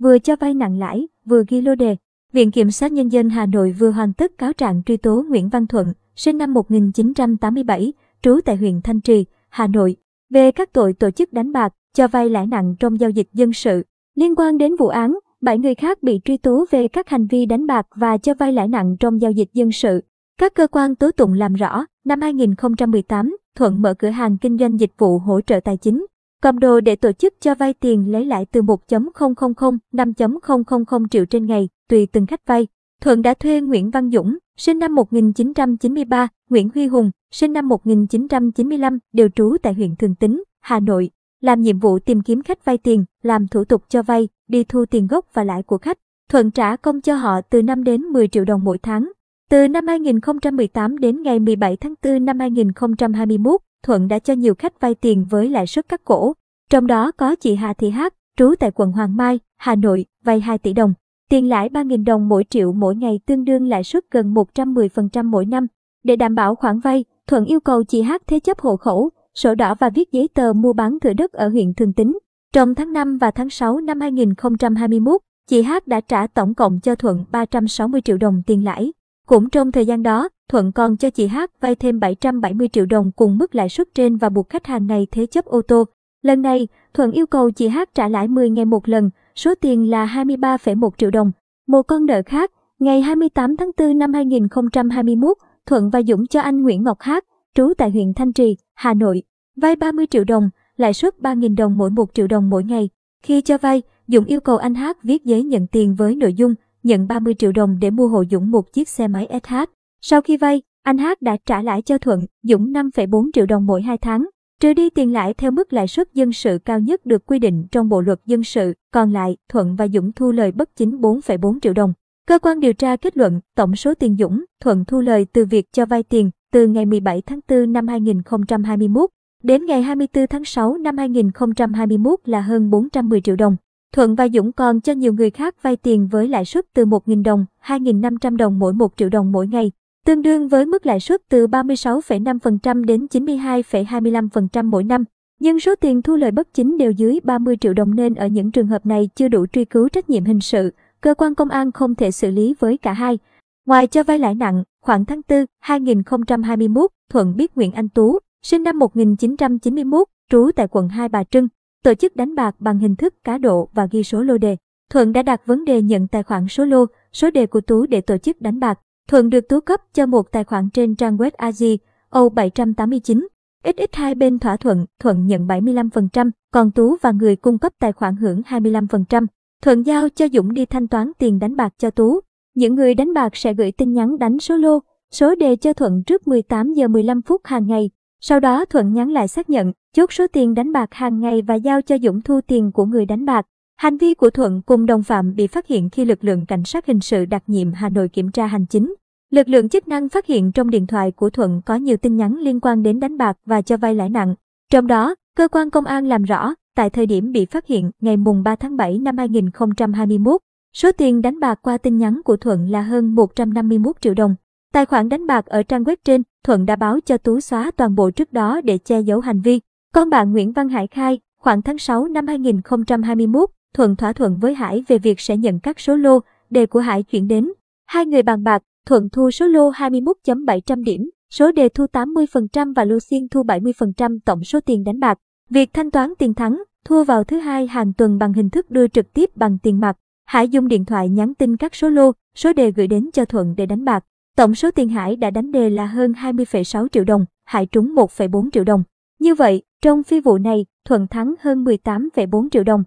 vừa cho vay nặng lãi, vừa ghi lô đề. Viện Kiểm sát Nhân dân Hà Nội vừa hoàn tất cáo trạng truy tố Nguyễn Văn Thuận, sinh năm 1987, trú tại huyện Thanh Trì, Hà Nội, về các tội tổ chức đánh bạc, cho vay lãi nặng trong giao dịch dân sự. Liên quan đến vụ án, 7 người khác bị truy tố về các hành vi đánh bạc và cho vay lãi nặng trong giao dịch dân sự. Các cơ quan tố tụng làm rõ, năm 2018, Thuận mở cửa hàng kinh doanh dịch vụ hỗ trợ tài chính, cầm đồ để tổ chức cho vay tiền lấy lãi từ 1.000 5.000 triệu trên ngày, tùy từng khách vay. Thuận đã thuê Nguyễn Văn Dũng, sinh năm 1993, Nguyễn Huy Hùng, sinh năm 1995, đều trú tại huyện Thường Tín, Hà Nội, làm nhiệm vụ tìm kiếm khách vay tiền, làm thủ tục cho vay, đi thu tiền gốc và lãi của khách. Thuận trả công cho họ từ 5 đến 10 triệu đồng mỗi tháng. Từ năm 2018 đến ngày 17 tháng 4 năm 2021, Thuận đã cho nhiều khách vay tiền với lãi suất cắt cổ. Trong đó có chị Hà Thị Hát, trú tại quận Hoàng Mai, Hà Nội, vay 2 tỷ đồng. Tiền lãi 3.000 đồng mỗi triệu mỗi ngày tương đương lãi suất gần 110% mỗi năm. Để đảm bảo khoản vay, Thuận yêu cầu chị Hát thế chấp hộ khẩu, sổ đỏ và viết giấy tờ mua bán thửa đất ở huyện Thường Tín. Trong tháng 5 và tháng 6 năm 2021, chị Hát đã trả tổng cộng cho Thuận 360 triệu đồng tiền lãi. Cũng trong thời gian đó, Thuận còn cho chị Hát vay thêm 770 triệu đồng cùng mức lãi suất trên và buộc khách hàng này thế chấp ô tô. Lần này, Thuận yêu cầu chị Hát trả lãi 10 ngày một lần, số tiền là 23,1 triệu đồng. Một con nợ khác, ngày 28 tháng 4 năm 2021, Thuận và Dũng cho anh Nguyễn Ngọc Hát, trú tại huyện Thanh Trì, Hà Nội, vay 30 triệu đồng, lãi suất 3.000 đồng mỗi 1 triệu đồng mỗi ngày. Khi cho vay, Dũng yêu cầu anh Hát viết giấy nhận tiền với nội dung nhận 30 triệu đồng để mua hộ Dũng một chiếc xe máy SH. Sau khi vay, anh Hát đã trả lãi cho Thuận, Dũng 5,4 triệu đồng mỗi 2 tháng, trừ đi tiền lãi theo mức lãi suất dân sự cao nhất được quy định trong Bộ luật dân sự, còn lại Thuận và Dũng thu lời bất chính 4,4 triệu đồng. Cơ quan điều tra kết luận tổng số tiền Dũng, Thuận thu lời từ việc cho vay tiền từ ngày 17 tháng 4 năm 2021 đến ngày 24 tháng 6 năm 2021 là hơn 410 triệu đồng. Thuận và Dũng còn cho nhiều người khác vay tiền với lãi suất từ 1.000 đồng, 2.500 đồng mỗi 1 triệu đồng mỗi ngày, tương đương với mức lãi suất từ 36,5% đến 92,25% mỗi năm. Nhưng số tiền thu lợi bất chính đều dưới 30 triệu đồng nên ở những trường hợp này chưa đủ truy cứu trách nhiệm hình sự, cơ quan công an không thể xử lý với cả hai. Ngoài cho vay lãi nặng, khoảng tháng 4, 2021, Thuận biết Nguyễn Anh Tú, sinh năm 1991, trú tại quận Hai Bà Trưng, tổ chức đánh bạc bằng hình thức cá độ và ghi số lô đề. Thuận đã đặt vấn đề nhận tài khoản số lô, số đề của Tú để tổ chức đánh bạc. Thuận được Tú cấp cho một tài khoản trên trang web AZ O789. XX hai bên thỏa thuận, Thuận nhận 75%, còn Tú và người cung cấp tài khoản hưởng 25%. Thuận giao cho Dũng đi thanh toán tiền đánh bạc cho Tú. Những người đánh bạc sẽ gửi tin nhắn đánh số lô, số đề cho Thuận trước 18 giờ 15 phút hàng ngày. Sau đó Thuận nhắn lại xác nhận, chốt số tiền đánh bạc hàng ngày và giao cho Dũng thu tiền của người đánh bạc. Hành vi của Thuận cùng đồng phạm bị phát hiện khi lực lượng cảnh sát hình sự đặc nhiệm Hà Nội kiểm tra hành chính. Lực lượng chức năng phát hiện trong điện thoại của Thuận có nhiều tin nhắn liên quan đến đánh bạc và cho vay lãi nặng. Trong đó, cơ quan công an làm rõ, tại thời điểm bị phát hiện ngày mùng 3 tháng 7 năm 2021, số tiền đánh bạc qua tin nhắn của Thuận là hơn 151 triệu đồng. Tài khoản đánh bạc ở trang web trên, Thuận đã báo cho Tú xóa toàn bộ trước đó để che giấu hành vi. Con bạn Nguyễn Văn Hải khai, khoảng tháng 6 năm 2021, Thuận thỏa thuận với Hải về việc sẽ nhận các số lô, đề của Hải chuyển đến. Hai người bàn bạc, Thuận thu số lô 21.700 điểm, số đề thu 80% và Lucien thu 70% tổng số tiền đánh bạc. Việc thanh toán tiền thắng, thua vào thứ hai hàng tuần bằng hình thức đưa trực tiếp bằng tiền mặt. Hải dùng điện thoại nhắn tin các số lô, số đề gửi đến cho Thuận để đánh bạc. Tổng số tiền Hải đã đánh đề là hơn 20,6 triệu đồng, Hải trúng 1,4 triệu đồng. Như vậy, trong phi vụ này, Thuận thắng hơn 18,4 triệu đồng.